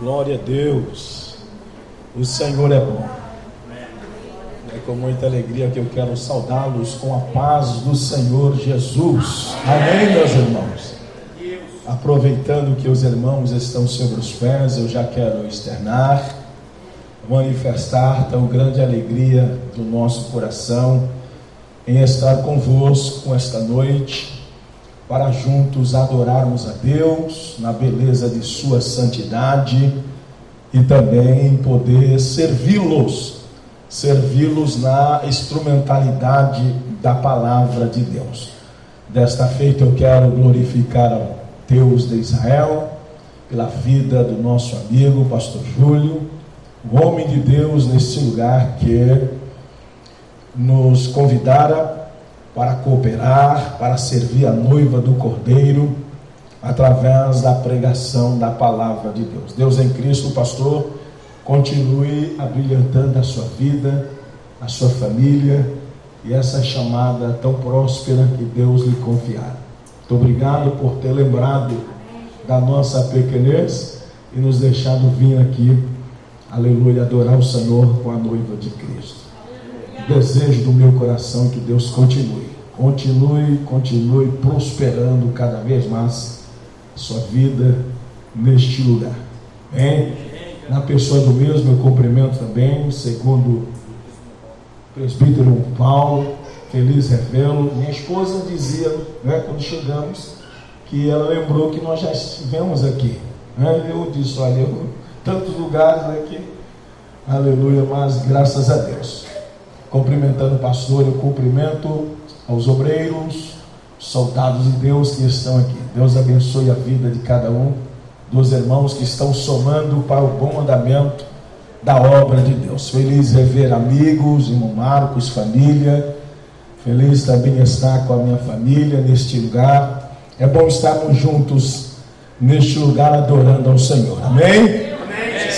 Glória a Deus. O Senhor é bom. É com muita alegria que eu quero saudá-los com a paz do Senhor Jesus. Amém, meus irmãos. Aproveitando que os irmãos estão sobre os pés, eu já quero externar, manifestar tão grande alegria do nosso coração em estar convosco esta noite para juntos adorarmos a Deus na beleza de Sua santidade e também poder servi-los, servi-los na instrumentalidade da palavra de Deus. Desta feita eu quero glorificar ao Deus de Israel pela vida do nosso amigo Pastor Júlio, o homem de Deus neste lugar que nos convidara para cooperar, para servir a noiva do Cordeiro, através da pregação da palavra de Deus. Deus em Cristo, pastor, continue abrilhantando a sua vida, a sua família e essa chamada tão próspera que Deus lhe confiar. Muito obrigado por ter lembrado da nossa pequenez e nos deixado vir aqui, aleluia, adorar o Senhor com a noiva de Cristo. Desejo do meu coração que Deus continue Continue, continue prosperando cada vez mais a sua vida neste lugar. Bem, na pessoa do mesmo, eu cumprimento também, segundo o presbítero Paulo, feliz revelo. Minha esposa dizia, né, quando chegamos, que ela lembrou que nós já estivemos aqui. Né? Eu disse, olha, eu, tantos lugares aqui, aleluia, mas graças a Deus. Cumprimentando o pastor, eu cumprimento aos obreiros, soldados de Deus que estão aqui. Deus abençoe a vida de cada um dos irmãos que estão somando para o bom andamento da obra de Deus. Feliz rever amigos, irmão Marcos, família. Feliz também estar com a minha família neste lugar. É bom estarmos juntos neste lugar adorando ao Senhor. Amém?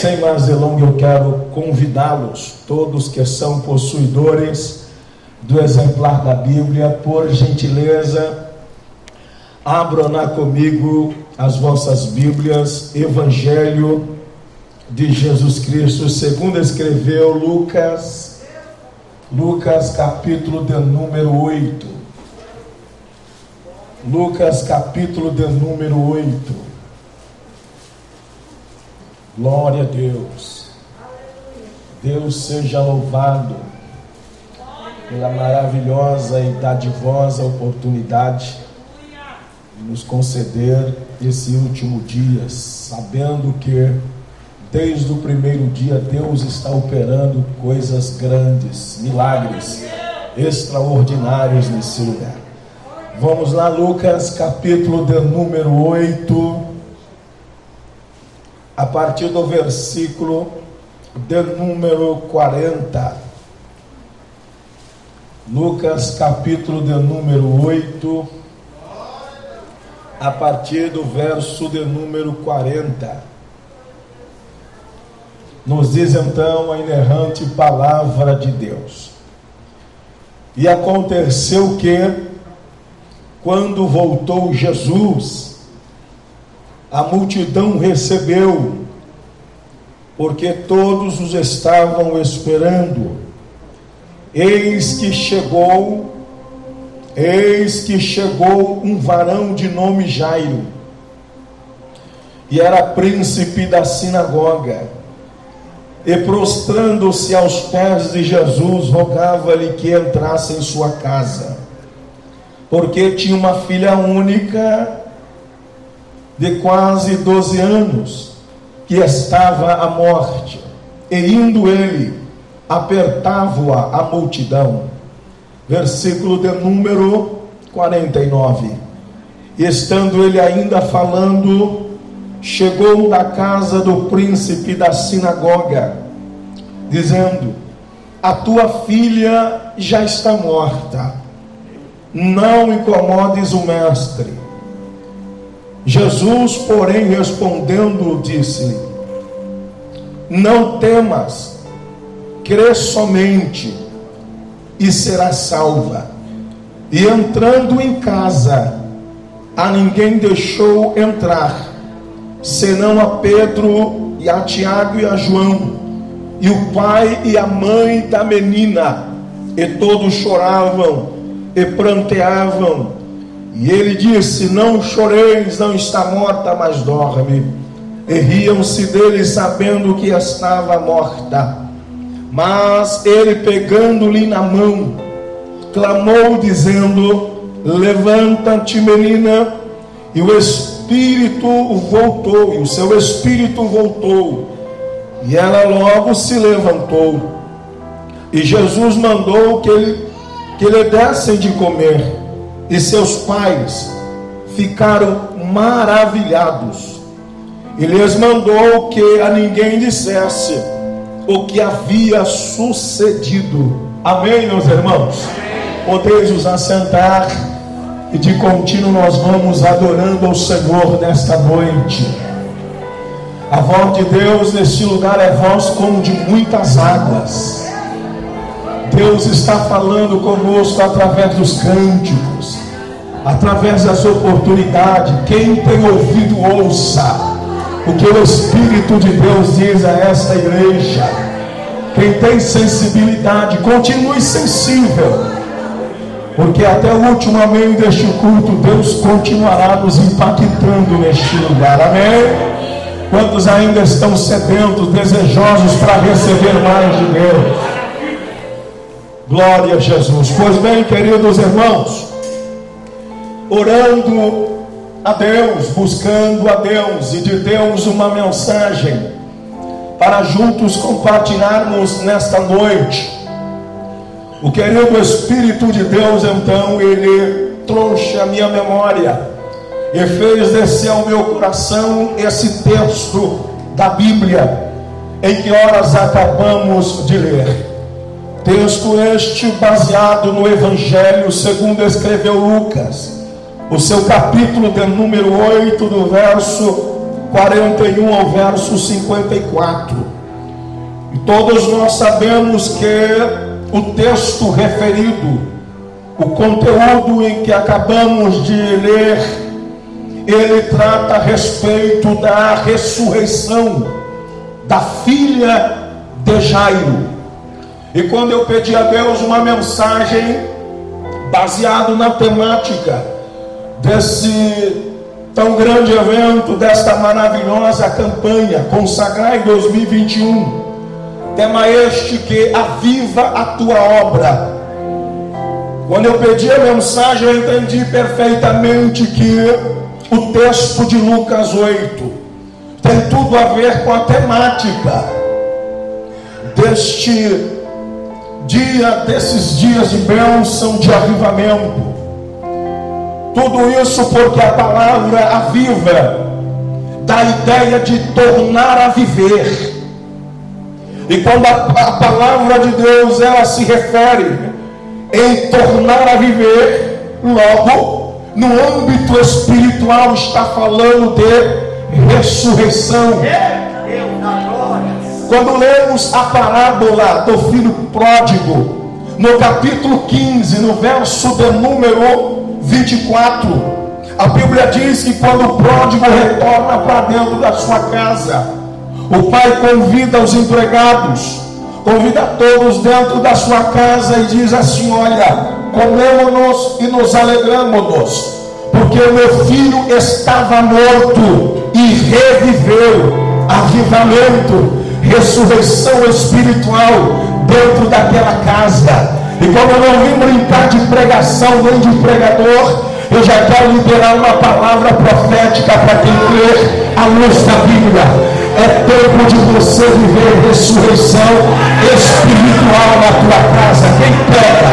Sem mais delongas, eu quero convidá-los, todos que são possuidores do exemplar da Bíblia, por gentileza, abram comigo as vossas Bíblias, Evangelho de Jesus Cristo, segundo escreveu Lucas, Lucas capítulo de número 8. Lucas capítulo de número 8. Glória a Deus. Deus seja louvado pela maravilhosa e dadivosa oportunidade de nos conceder esse último dia, sabendo que desde o primeiro dia Deus está operando coisas grandes, milagres extraordinários nesse lugar. Vamos lá, Lucas, capítulo de número 8, a partir do versículo de número 40. Lucas capítulo de número 8, a partir do verso de número 40. Nos diz então a inerrante palavra de Deus. E aconteceu que, quando voltou Jesus, a multidão recebeu, porque todos os estavam esperando. Eis que chegou, eis que chegou um varão de nome Jairo, e era príncipe da sinagoga, e prostrando-se aos pés de Jesus, rogava-lhe que entrasse em sua casa, porque tinha uma filha única de quase 12 anos, que estava à morte, e indo ele, apertava-a a multidão. Versículo de número 49. E estando ele ainda falando, chegou da casa do príncipe da sinagoga, dizendo: A tua filha já está morta, não incomodes o mestre. Jesus, porém, respondendo, disse-lhe: Não temas, crê somente e será salva. E entrando em casa, a ninguém deixou entrar, senão a Pedro e a Tiago e a João, e o pai e a mãe da menina, e todos choravam e pranteavam. E ele disse: Não choreis, não está morta, mas dorme. E riam-se dele, sabendo que estava morta. Mas ele, pegando-lhe na mão, clamou, dizendo: Levanta-te, menina. E o espírito voltou, e o seu espírito voltou. E ela logo se levantou. E Jesus mandou que ele que lhe dessem de comer. E seus pais ficaram maravilhados. E lhes mandou que a ninguém dissesse o que havia sucedido. Amém, meus irmãos? Podeis nos assentar e de contínuo nós vamos adorando ao Senhor nesta noite. A voz de Deus neste lugar é voz como de muitas águas. Deus está falando conosco através dos cânticos, através das oportunidades. Quem tem ouvido, ouça o que o Espírito de Deus diz a esta igreja. Quem tem sensibilidade, continue sensível, porque até o último amém deste culto, Deus continuará nos impactando neste lugar. Amém? Quantos ainda estão sedentos, desejosos para receber mais de Deus? Glória a Jesus. Pois bem, queridos irmãos, orando a Deus, buscando a Deus e de Deus uma mensagem para juntos compartilharmos nesta noite. O querido Espírito de Deus, então, ele trouxe a minha memória e fez descer ao meu coração esse texto da Bíblia em que horas acabamos de ler. Texto este baseado no Evangelho segundo escreveu Lucas, o seu capítulo de número 8, do verso 41 ao verso 54. E todos nós sabemos que o texto referido, o conteúdo em que acabamos de ler, ele trata a respeito da ressurreição da filha de Jairo. E quando eu pedi a Deus uma mensagem baseado na temática desse tão grande evento, desta maravilhosa campanha Consagrar em 2021, tema este que aviva a tua obra. Quando eu pedi a mensagem, eu entendi perfeitamente que o texto de Lucas 8 tem tudo a ver com a temática deste dia desses dias de bênção, de avivamento. Tudo isso porque a palavra aviva dá a ideia de tornar a viver. E quando a, a, palavra de Deus ela se refere em tornar a viver, logo no âmbito espiritual está falando de ressurreição. Quando lemos a parábola do filho pródigo, no capítulo 15, no verso de número 24, a Bíblia diz que quando o pródigo retorna para dentro da sua casa, o pai convida os empregados, convida todos dentro da sua casa e diz assim: Olha, comemos-nos e nos alegramos-nos, porque o meu filho estava morto e reviveu. Avivamento ressurreição espiritual dentro daquela casa. E como eu não vim brincar de pregação nem de pregador, eu já quero liberar uma palavra profética para quem crê a luz da Bíblia. É tempo de você viver ressurreição espiritual na tua casa. Quem pega?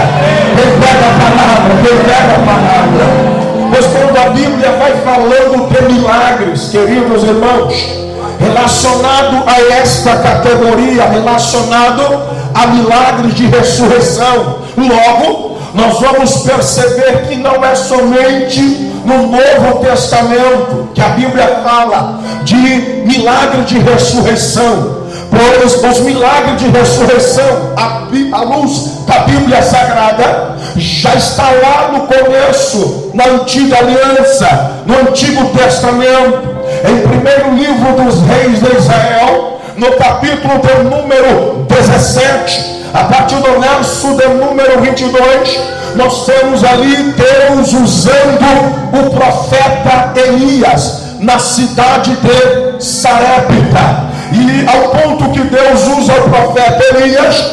Quem pega a palavra? Quem pega a palavra? Pois quando a Bíblia vai falando de milagres, queridos irmãos, relacionado a esta categoria, relacionado a milagres de ressurreição. Logo, nós vamos perceber que não é somente no Novo Testamento que a Bíblia fala de milagre de ressurreição, pois os milagres de ressurreição, a, luz da Bíblia Sagrada, já está lá no começo, na antiga aliança, no Antigo Testamento em primeiro livro dos reis de Israel, no capítulo de número 17, a partir do verso de número 22, nós temos ali Deus usando o profeta Elias na cidade de Sarepta. E ao ponto que Deus usa o profeta Elias,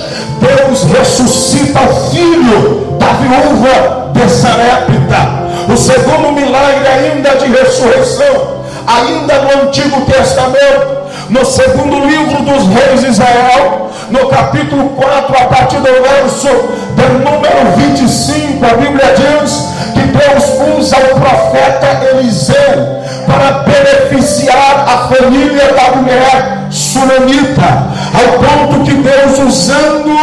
Deus ressuscita o filho da viúva de Sarepta. O segundo milagre ainda de ressurreição, ainda no Antigo Testamento, no segundo livro dos reis de Israel, no capítulo 4, a partir do verso de número 25, a Bíblia diz que Deus usa o profeta Eliseu para beneficiar a família da mulher sunamita, ao ponto que Deus usando,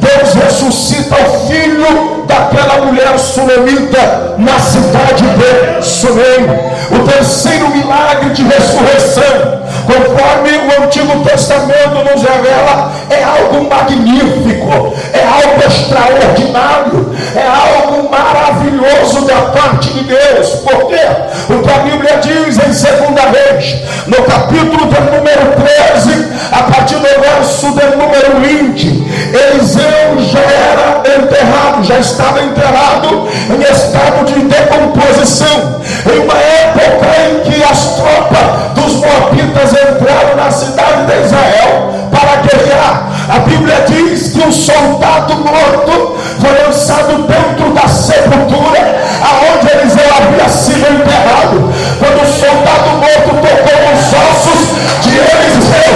Deus ressuscita o filho daquela mulher sunamita na cidade de Sunem. O terceiro milagre de ressurreição, conforme o Antigo Testamento nos revela, é algo magnífico, é algo extraordinário, é algo maravilhoso da parte de Deus. Por quê? Porque a Bíblia diz em segunda vez, no capítulo de número 13, a partir do verso de número 20, Eliseu já era enterrado, já estava enterrado em estado de decomposição, em uma época em que as tropas dos Moabitas entraram na cidade de Israel para guerrear. A Bíblia diz que o soldado morto foi lançado dentro da sepultura, aonde Eliseu havia sido enterrado. Quando o soldado morto tocou os ossos de Eliseu,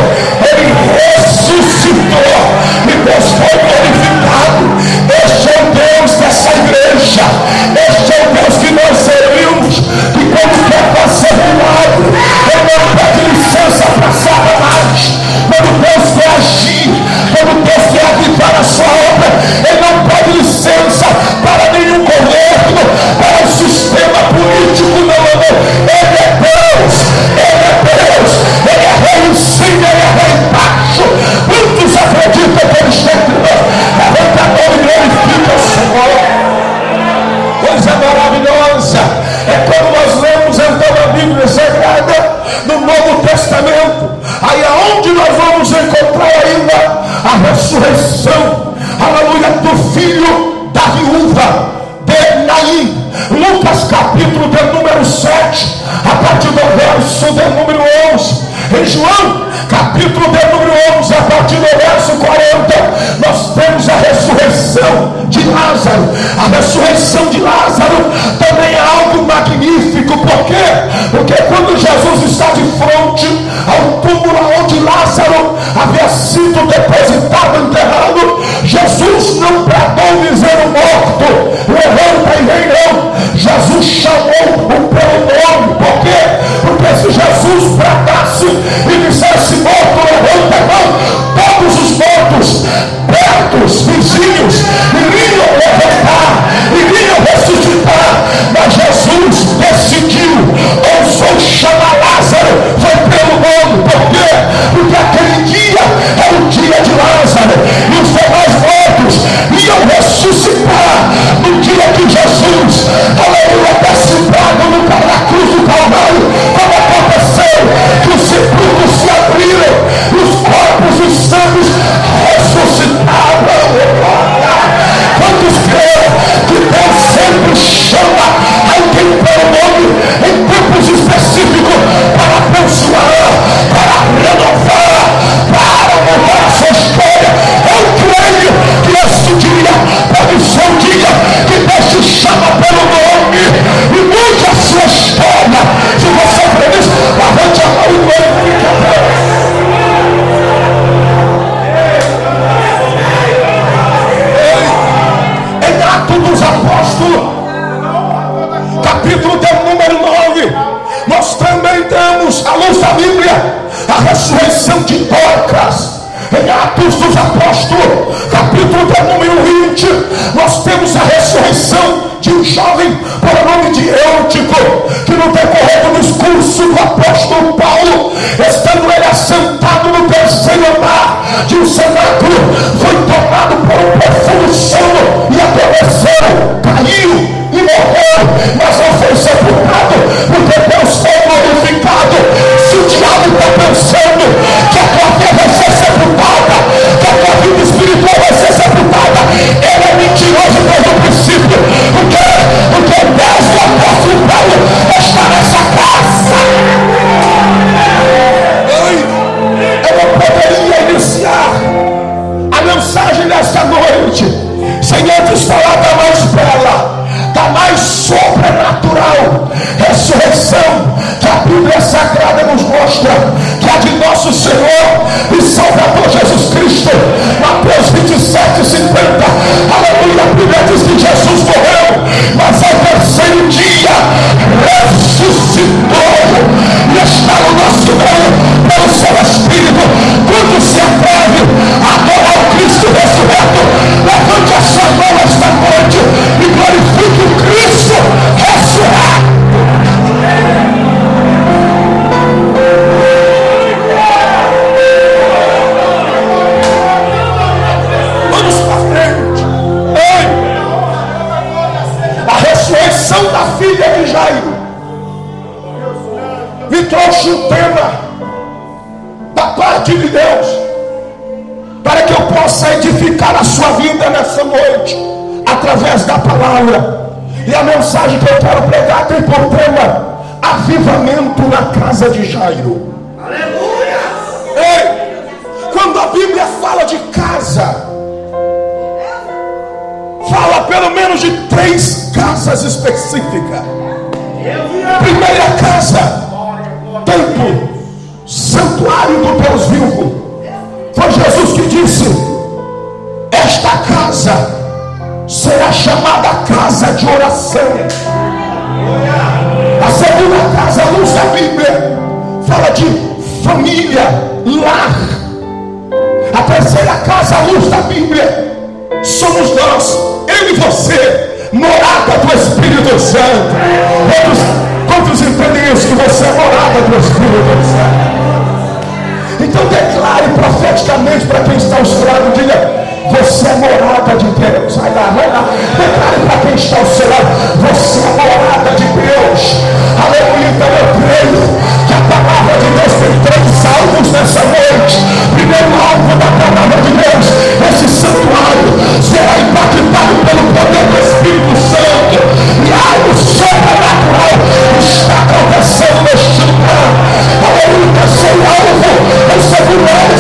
ele ressuscitou e Deus foi glorificado. Este é o Deus dessa igreja, fazer milagre, ele não pede licença para Satanás. Quando Deus quer agir, quando Deus quer avivar a sua obra, Ele está ao seu lado. Você é morada de Deus. Aleluia. Então eu creio que a palavra de Deus tem três alvos nessa noite. Primeiro alvo da palavra de Deus. Esse santuário será impactado pelo poder do Espírito Santo. E algo sobrenatural está acontecendo neste lugar. Aleluia. Terceiro alvo. O segundo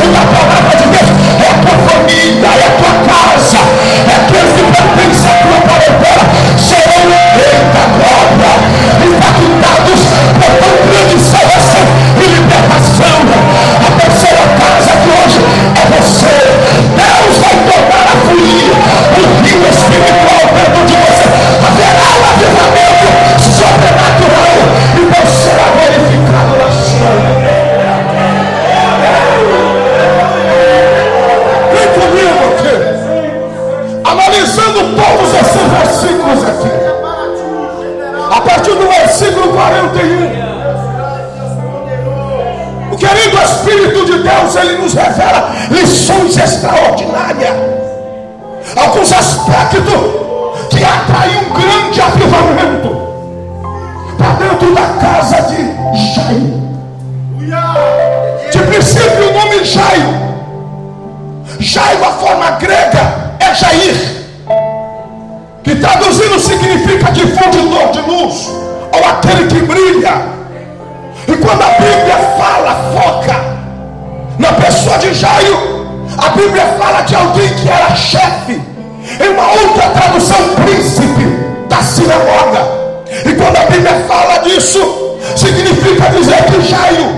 uma outra tradução, príncipe da sinagoga. E quando a Bíblia fala disso, significa dizer que Jairo,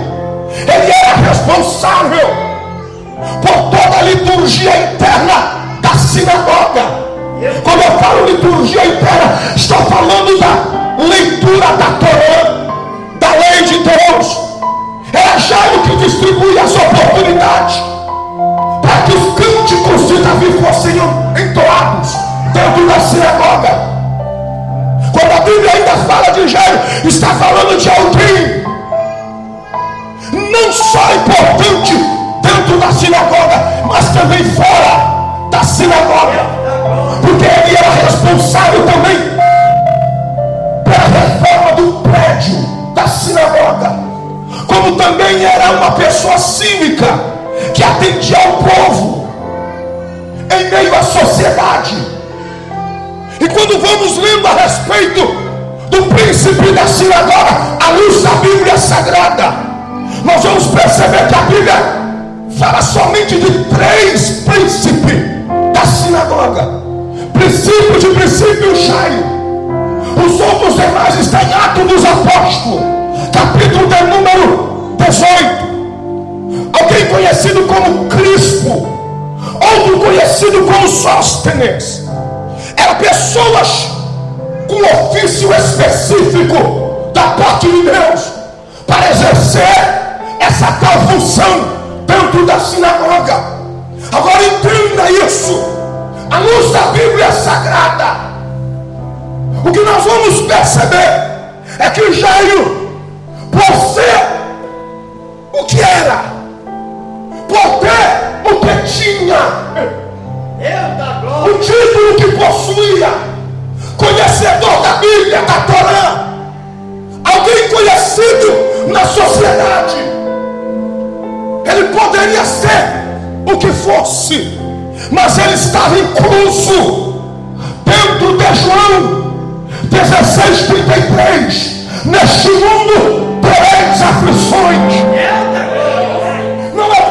ele era responsável por toda a liturgia interna da sinagoga. Quando eu falo liturgia interna, estou falando da leitura da Torá, da lei de Deus. Era Jairo que distribui as oportunidades para que os cânticos de Davi fossem entoados dentro da sinagoga. Quando a Bíblia ainda fala de Jairo, está falando de alguém não só importante dentro da sinagoga, mas também fora da sinagoga, porque ele era responsável também pela reforma do prédio da sinagoga, como também era uma pessoa cívica que atendia ao povo em meio à sociedade. E quando vamos lendo a respeito do príncipe da sinagoga, à luz da Bíblia Sagrada, nós vamos perceber que a Bíblia fala somente de três príncipes da sinagoga. Princípio de princípio Jairo. Os outros demais estão em Atos dos Apóstolos, capítulo de número 18. Alguém conhecido como Crispo, outro conhecido como Sóstenes. Eram pessoas com ofício específico da parte de Deus para exercer essa tal função dentro da sinagoga. Agora entenda isso, à luz da Bíblia Sagrada. O que nós vamos perceber é que Jairo, por ser o que era, por ter o que tinha, o título que possuía, conhecedor da Bíblia, da Torá, alguém conhecido na sociedade, ele poderia ser o que fosse, mas ele estava incluso dentro de João 16,33. Neste mundo tereis aflições.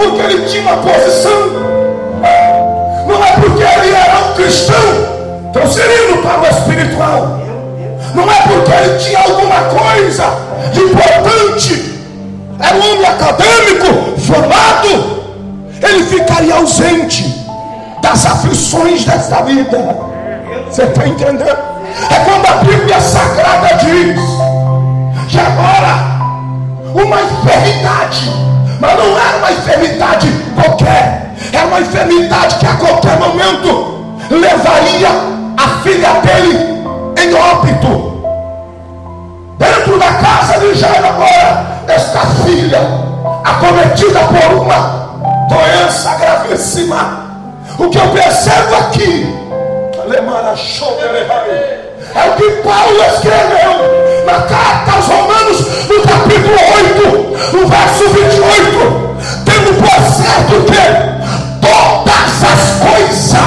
Porque ele tinha uma posição, não é porque ele era um cristão, transferindo para o espiritual. Não é porque ele tinha alguma coisa de importante, era um homem acadêmico, formado, ele ficaria ausente das aflições desta vida. Você está entendendo? É quando a Bíblia Sagrada diz que agora uma enfermidade, mas não era uma enfermidade qualquer, era uma enfermidade que a qualquer momento levaria a filha dele em óbito. Dentro da casa de Jairo agora, esta filha, acometida por uma doença gravíssima. O que eu percebo aqui, é o que Paulo escreveu na carta aos Romanos, no capítulo 8, no verso 28, tendo por certo que todas as coisas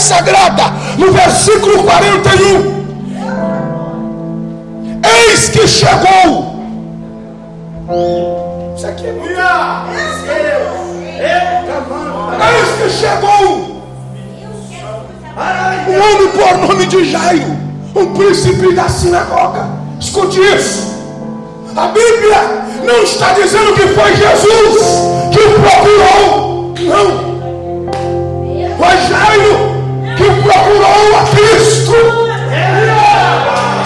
Sagrada, no versículo 41. Eis que chegou. Isso aqui é muito. Eis que chegou um homem por nome de Jairo, um príncipe da sinagoga. Escute isso. A Bíblia não está dizendo que foi Jesus que o procurou. Não. Procurou a Cristo.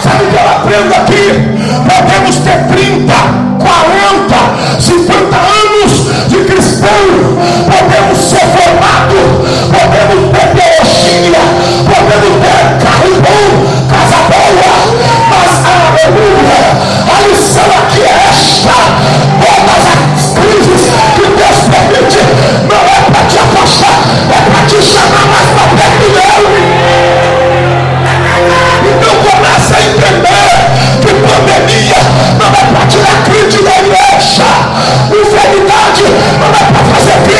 Sabe o que eu aprendo aqui? Podemos ter 30, 40, 50 anos de cristão. Podemos ser formados. Podemos ter teologia. Podemos ter carro bom, casa boa. Mas, aleluia, é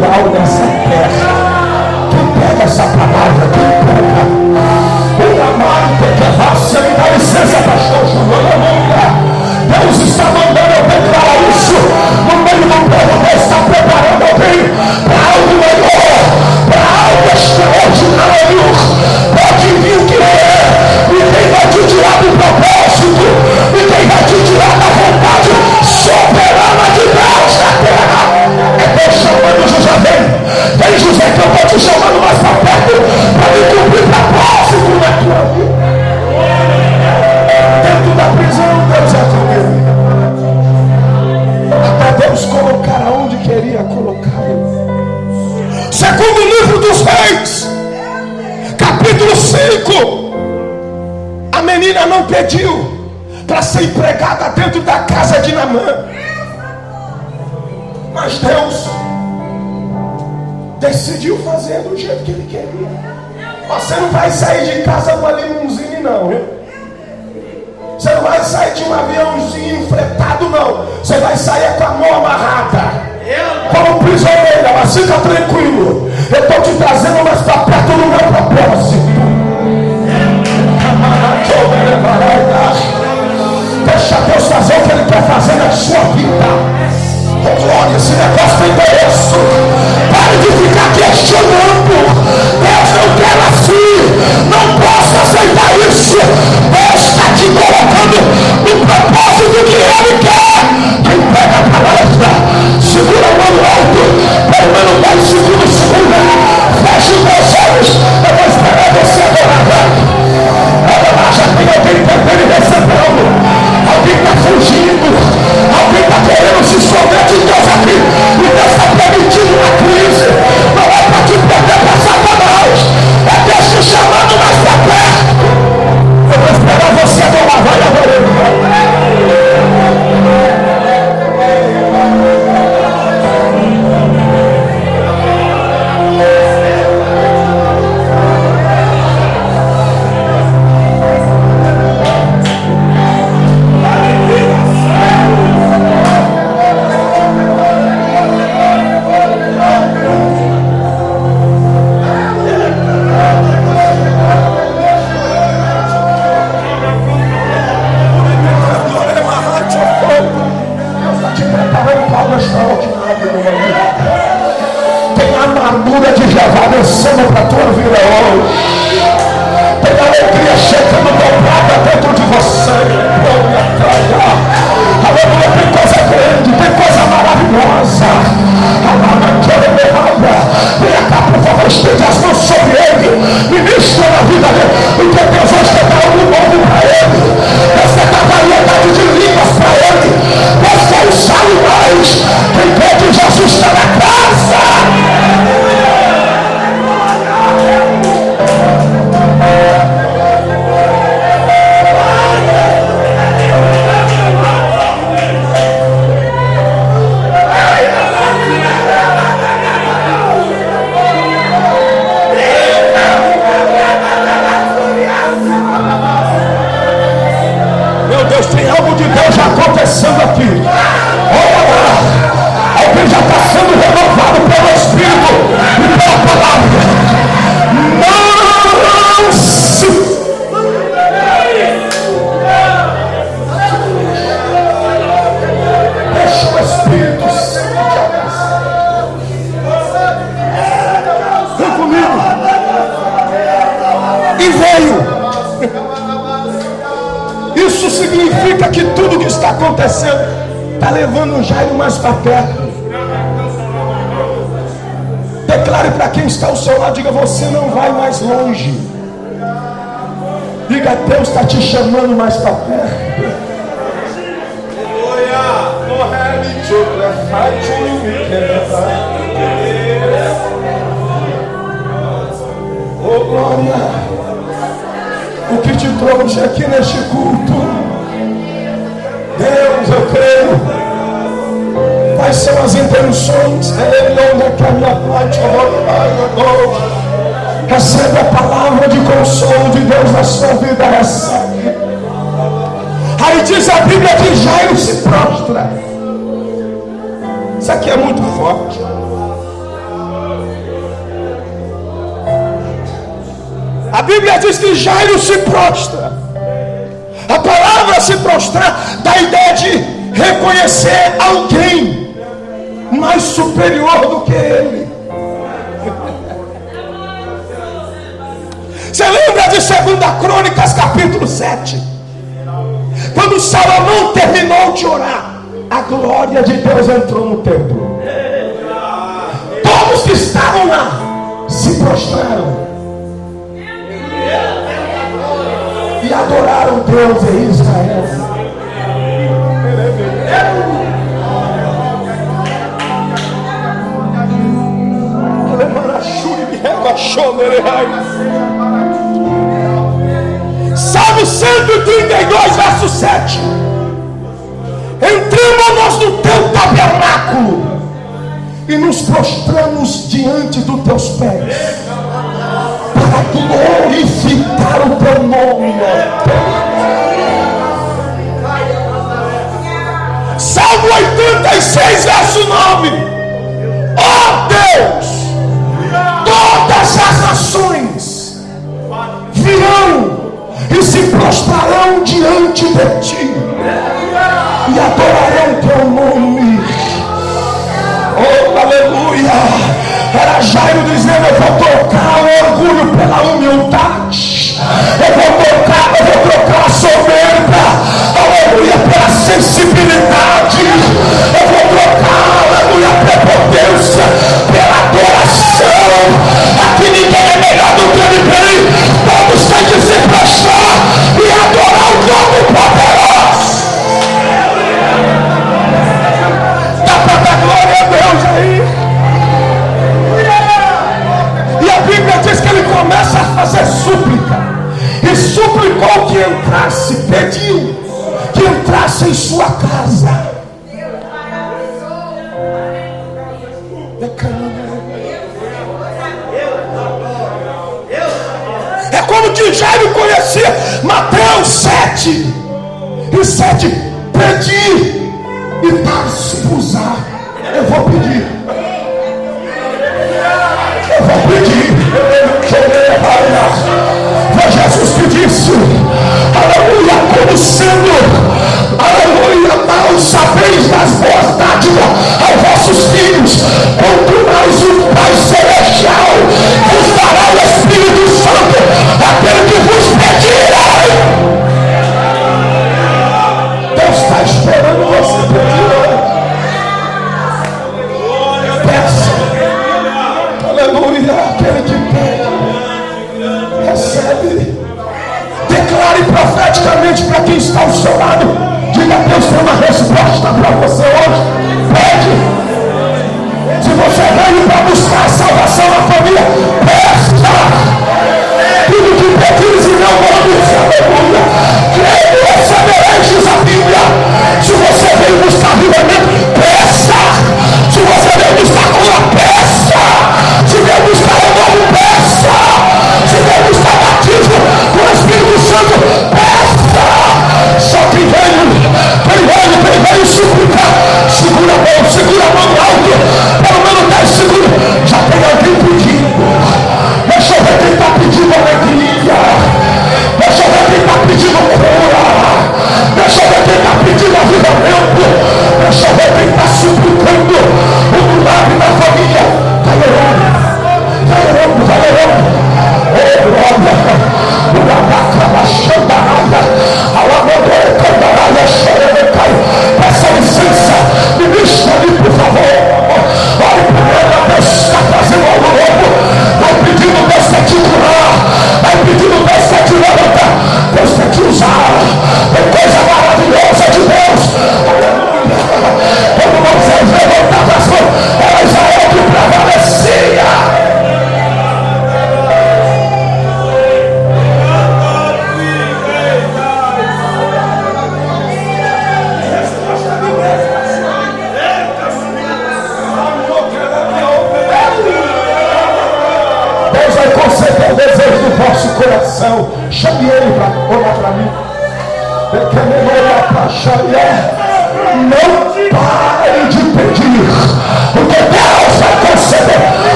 sobrenatural nessa terra. Quem pega essa palavra? Quem pega? O amado que você me dá licença, pastor João. Deus está mandando eu declarar isso no meio do povo. Deus está preparando alguém para algo melhor para algo extraordinário. Pode vir o que é, e quem vai te tirar do propósito, e quem vai te tirar José, vem, José, que eu estou te chamando mais para perto, para me cumprir propósito na tua vida. Dentro da prisão, Deus é comigo. Até Deus colocar aonde queria colocar ele. Segundo livro dos reis, capítulo 5. A menina não pediu para ser empregada dentro da casa de Namã. Mas Deus decidiu fazer do jeito que ele queria. Você não vai sair de casa com a limusine, não, viu? Você não vai sair de um aviãozinho fretado, não. Você vai sair com a mão amarrada como prisioneira, mas fica tranquilo. Eu estou te trazendo mais para perto do meu propósito. Deixa Deus fazer o que Ele quer fazer na sua vida. Oh, glória, esse negócio tem endereço. Pare de ficar questionando. Deus não quer assim. Não posso aceitar isso. Deus está te colocando no propósito que Ele quer. Quem pega a palavra segura a mão alto, mais para perto. Superior do que ele. Você lembra de 2 Crônicas, capítulo 7? Quando Salomão terminou de orar, a glória de Deus entrou no templo. Todos que estavam lá se prostraram e adoraram Deus em Israel. Salmo 132, verso 7. Entramos no teu tabernáculo e nos prostramos diante dos teus pés para glorificar o teu nome. Salmo 86, verso 9. Todas as nações virão e se prostrarão diante de ti e adorarão teu nome. Oh, aleluia! Era Jairo dizendo: Eu vou trocar o orgulho pela humildade. Eu vou trocar, eu vou trocar a soberba, aleluia, pela sensibilidade. Eu vou trocar, aleluia, a prepotência pela melhor do Mateus 7 e 7 pedir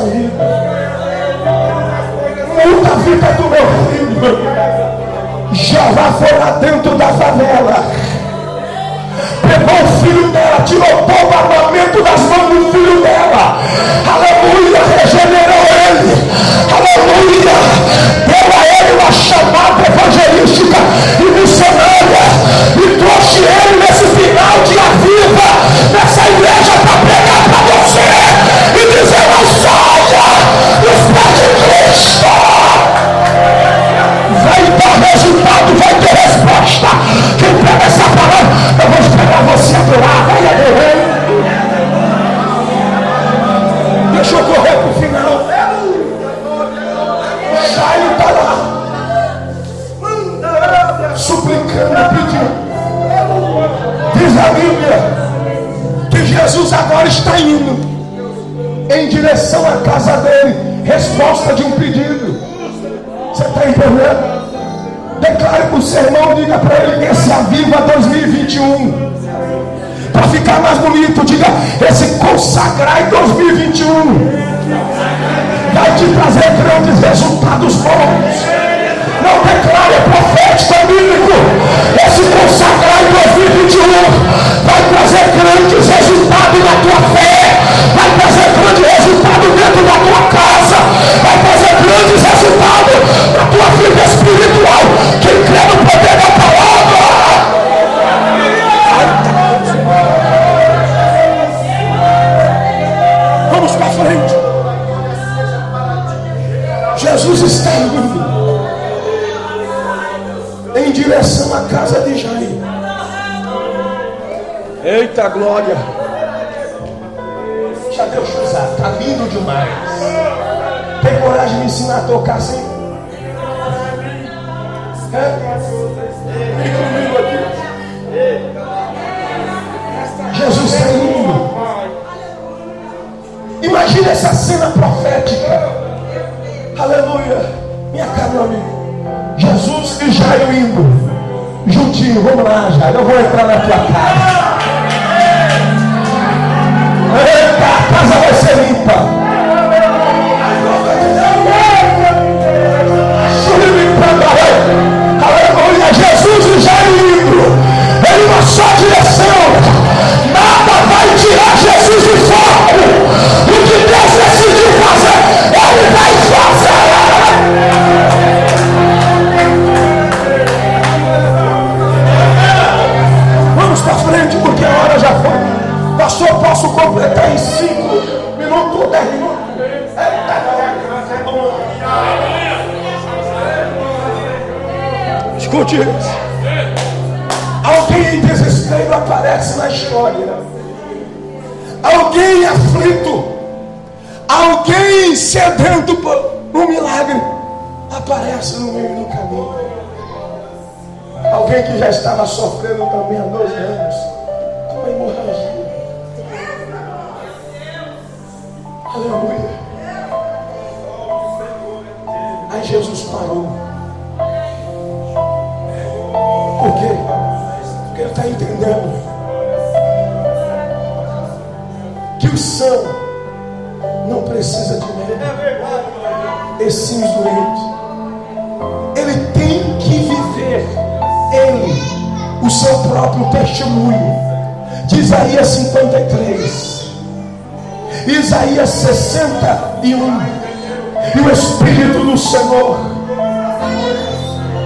vida. Muda a vida do meu filho. Já foi lá dentro da favela. Pegou o filho dela, tirou todo o armamento das mãos do filho dela. Aleluia, regenerou ele. Aleluia, deu a ele uma chamada evangelística e missionária. E trouxe ele nesse final de a viva, nessa igreja vai dar resultado, vai ter resposta. Quem pega essa palavra, eu vou esperar você adorar, vai adorar. Deixa eu correr para o final. Jairo está lá, suplicando, pedindo. Diz a Bíblia que Jesus agora está indo em direção à casa resposta de um pedido. Você está entendendo? Declare para o seu irmão, diga para ele esse Aviva 2021. Para ficar mais bonito, diga esse consagrar em 2021. Vai te trazer grandes resultados bons. Não declare é profético, é bíblico. Esse consagrar em 2021 vai trazer grandes resultados na tua fé. Vai trazer grande resultado dentro da tua casa. Vai trazer grandes resultados na tua vida espiritual. Quem crê no poder da palavra. Glória! Já Deus usar, tá lindo demais. Tem coragem de me ensinar a tocar assim? É? Vem comigo aqui. Jesus está indo. Imagina essa cena profética. Aleluia. Minha cara, meu amigo. Jesus e Jairo indo. Juntinho, vamos lá, Jairo. Eu vou entrar na tua casa. Estava sofrendo também há dois anos com a hemorragia. Aleluia. Aí Jesus parou. Por quê? Porque ele está entendendo que o são não precisa de médico. E sim os doentes. O seu próprio testemunho. Isaías 53. Isaías 61. E o Espírito do Senhor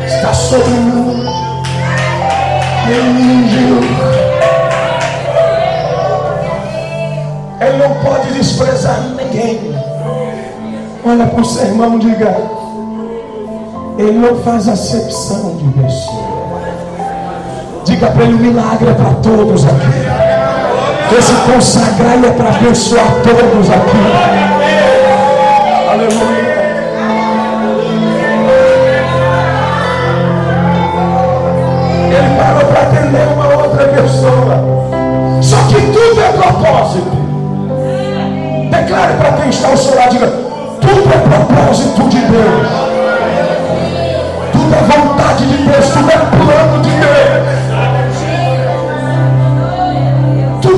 está sobre mim. Ele não pode desprezar ninguém. Olha para o seu irmão diga: Ele não faz acepção. Diga para ele: o milagre é para todos aqui. Esse consagrar é para abençoar todos aqui. Aleluia. Ele parou para atender uma outra pessoa. Só que tudo é propósito. Declare para quem está ao seu lado, diga, tudo é propósito de Deus. Tudo é vontade de Deus, tudo é plano de Deus.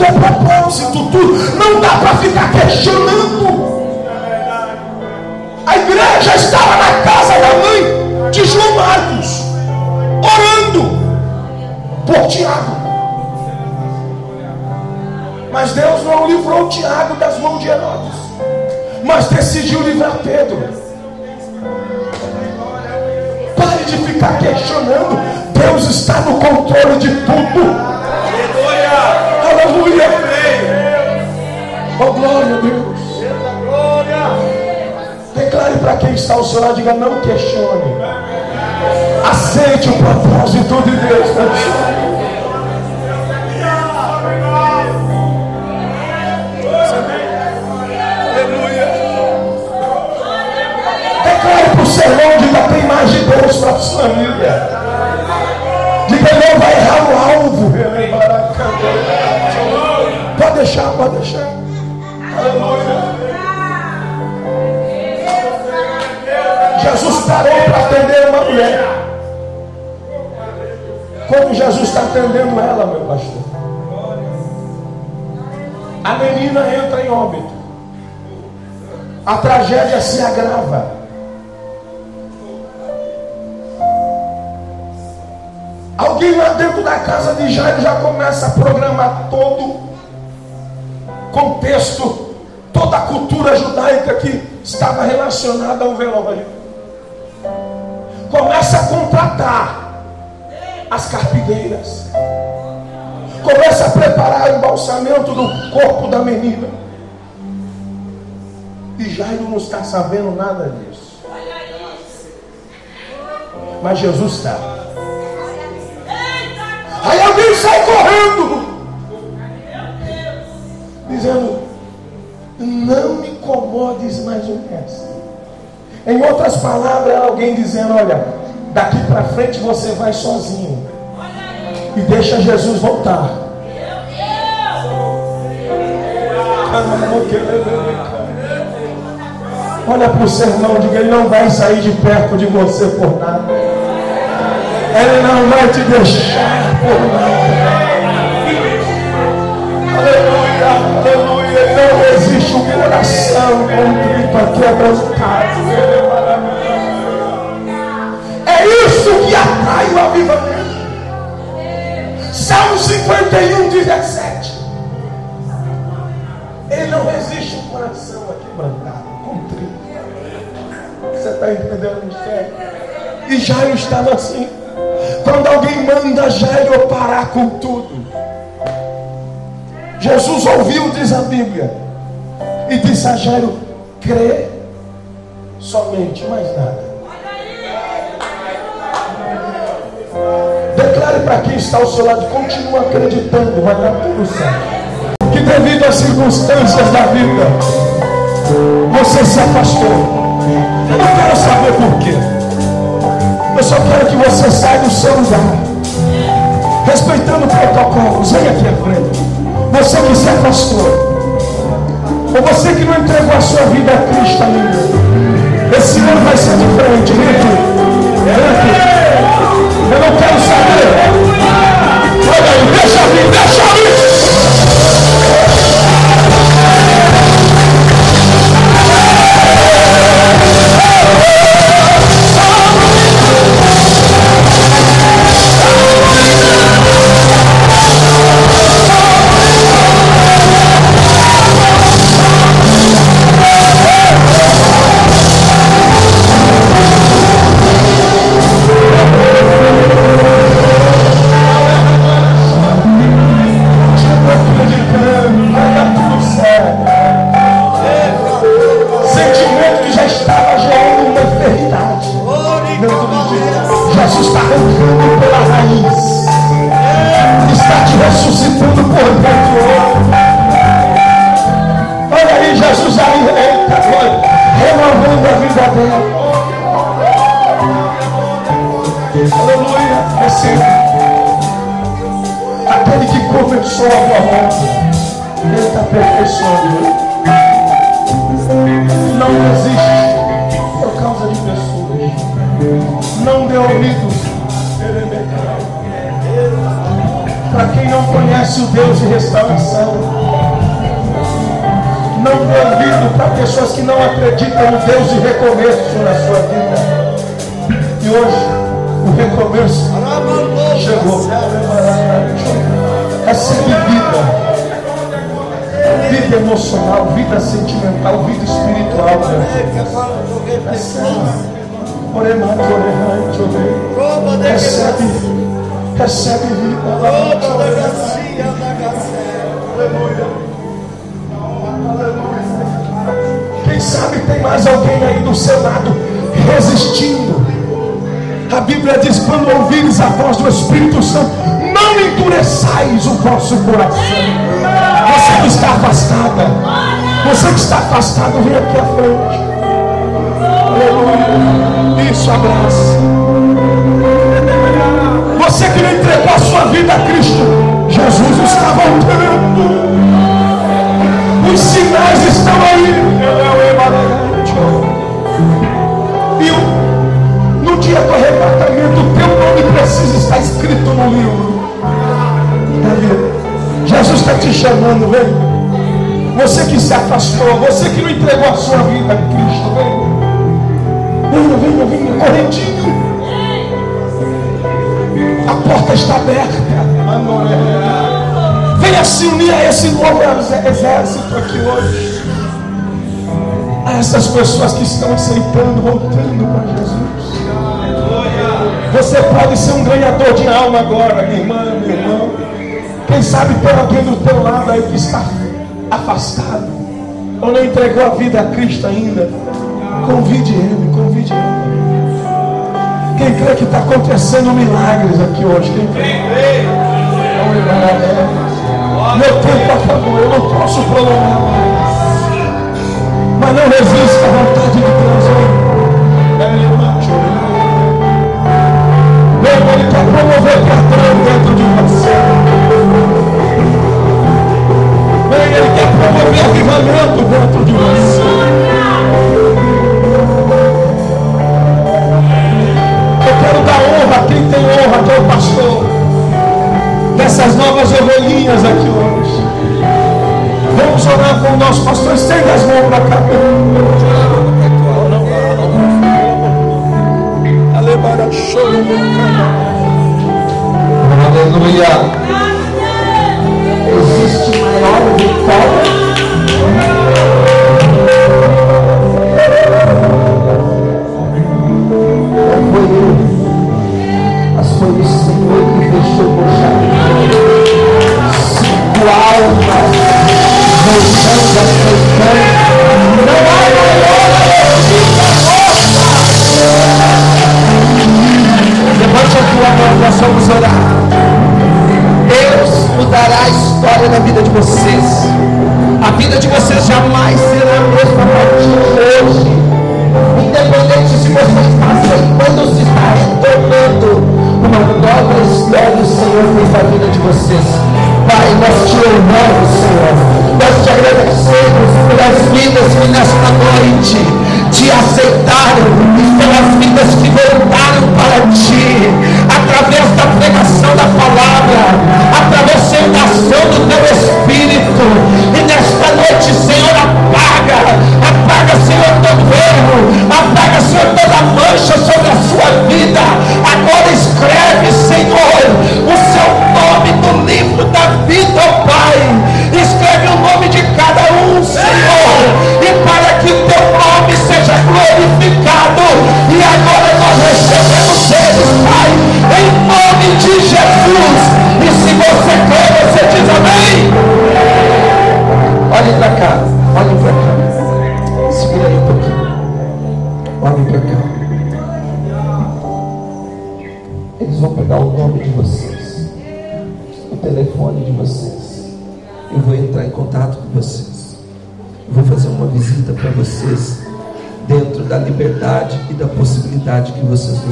É propósito, tudo. Não dá para ficar questionando. A igreja estava na casa da mãe de João Marcos, orando por Tiago. Mas Deus não livrou Tiago das mãos de Herodes, mas decidiu livrar Pedro. Pare de ficar questionando. Deus está no controle de tudo. Aleluia. Oh, glória a Deus. Declare para quem está ao seu lado, diga, não questione. Aceite o propósito de Deus para Declare para o sermão, diga, tem mais de Deus para a sua família. Diga, não vai errar o alvo. Pode deixar, pode deixar. Aleluia. Jesus parou para atender uma mulher. Como Jesus está atendendo ela, meu pastor? A menina entra em óbito. A tragédia se agrava. Alguém lá dentro da casa de Jairo já começa a programar todo contexto, toda a cultura judaica que estava relacionada ao velório. Começa a contratar as carpideiras. Começa a preparar o embalsamento do corpo da menina. E Jairo não está sabendo nada disso. Mas Jesus está. Aí alguém sai correndo dizendo: Não me incomodes mais um mestre. Em outras palavras, era alguém dizendo: Olha, daqui para frente você vai sozinho. E deixa Jesus voltar. Olha para o seu irmão, diga: Ele não vai sair de perto de você por nada. Ele não vai te deixar por nada. Aleluia, aleluia. Não existe um coração contrito aqui abraçado. É isso que atrai o avivamento. Salmo 51, 17. Ele não resiste um coração aquebrantado, contrito. Você está entendendo o mistério? E Jairo estava assim. Quando alguém manda Jairo parar com tudo. Jesus ouviu, diz a Bíblia, e disse a Jairo: crê somente, mais nada. Declare para quem está ao seu lado, continua acreditando, vai dar tudo certo. Que devido às circunstâncias da vida, você se afastou. Eu não quero saber por quê. Eu só quero que você saia do seu lugar. Respeitando o protocolo. Venha aqui à frente. Você que se afastou. Ou você que não entregou a sua vida a Cristo ainda. Esse ano vai ser diferente. Vem aqui. Vem aqui. Recebe recebe vida. Aleluia. Aleluia. Quem sabe tem mais alguém aí do seu lado resistindo. A Bíblia diz: quando ouvires a voz do Espírito Santo, não endureçais o vosso coração. Você que está afastada, você que está afastado, vem aqui à frente. Aleluia. Isso, abraça. Você que não entregou a sua vida a Cristo, Jesus está voltando. Os sinais estão aí. E no dia do arrebatamento, o teu nome precisa estar escrito no livro. Jesus está te chamando, vem. Você que se afastou, você que não entregou a sua vida a Cristo, vem. Venha, venha, venha, correntinho pessoas que estão aceitando, voltando para Jesus. Você pode ser um ganhador de alma agora, minha irmã, meu irmão. Quem sabe tem alguém do teu lado aí que está afastado, ou não entregou a vida a Cristo ainda. Convide ele, convide ele. Quem crê que está acontecendo milagres aqui hoje? Quem crê? Meu tempo acabou, eu não posso prolongar mais. Mas não resista à vontade de Deus.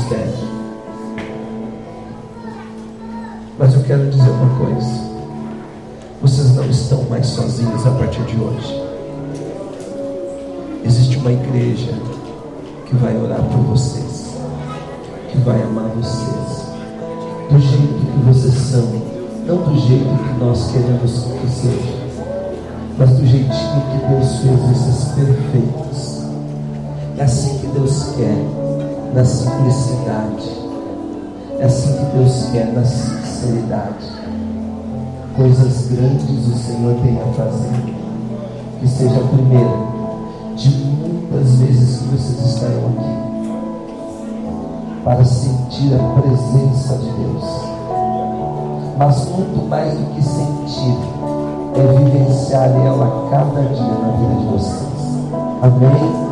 Devem. Mas eu quero dizer uma coisa: vocês não estão mais sozinhos a partir de hoje. Existe uma igreja que vai orar por vocês, que vai amar vocês, do jeito que vocês são, não do jeito que nós queremos que seja, mas do jeitinho que Deus fez vocês perfeitos. É assim que Deus quer, na simplicidade. É assim que Deus quer, na sinceridade. Coisas grandes o Senhor tem a fazer. Que seja a primeira de muitas vezes que vocês estarão aqui para sentir a presença de Deus. Mas muito mais do que sentir, é vivenciar ela cada dia na vida de vocês. Amém?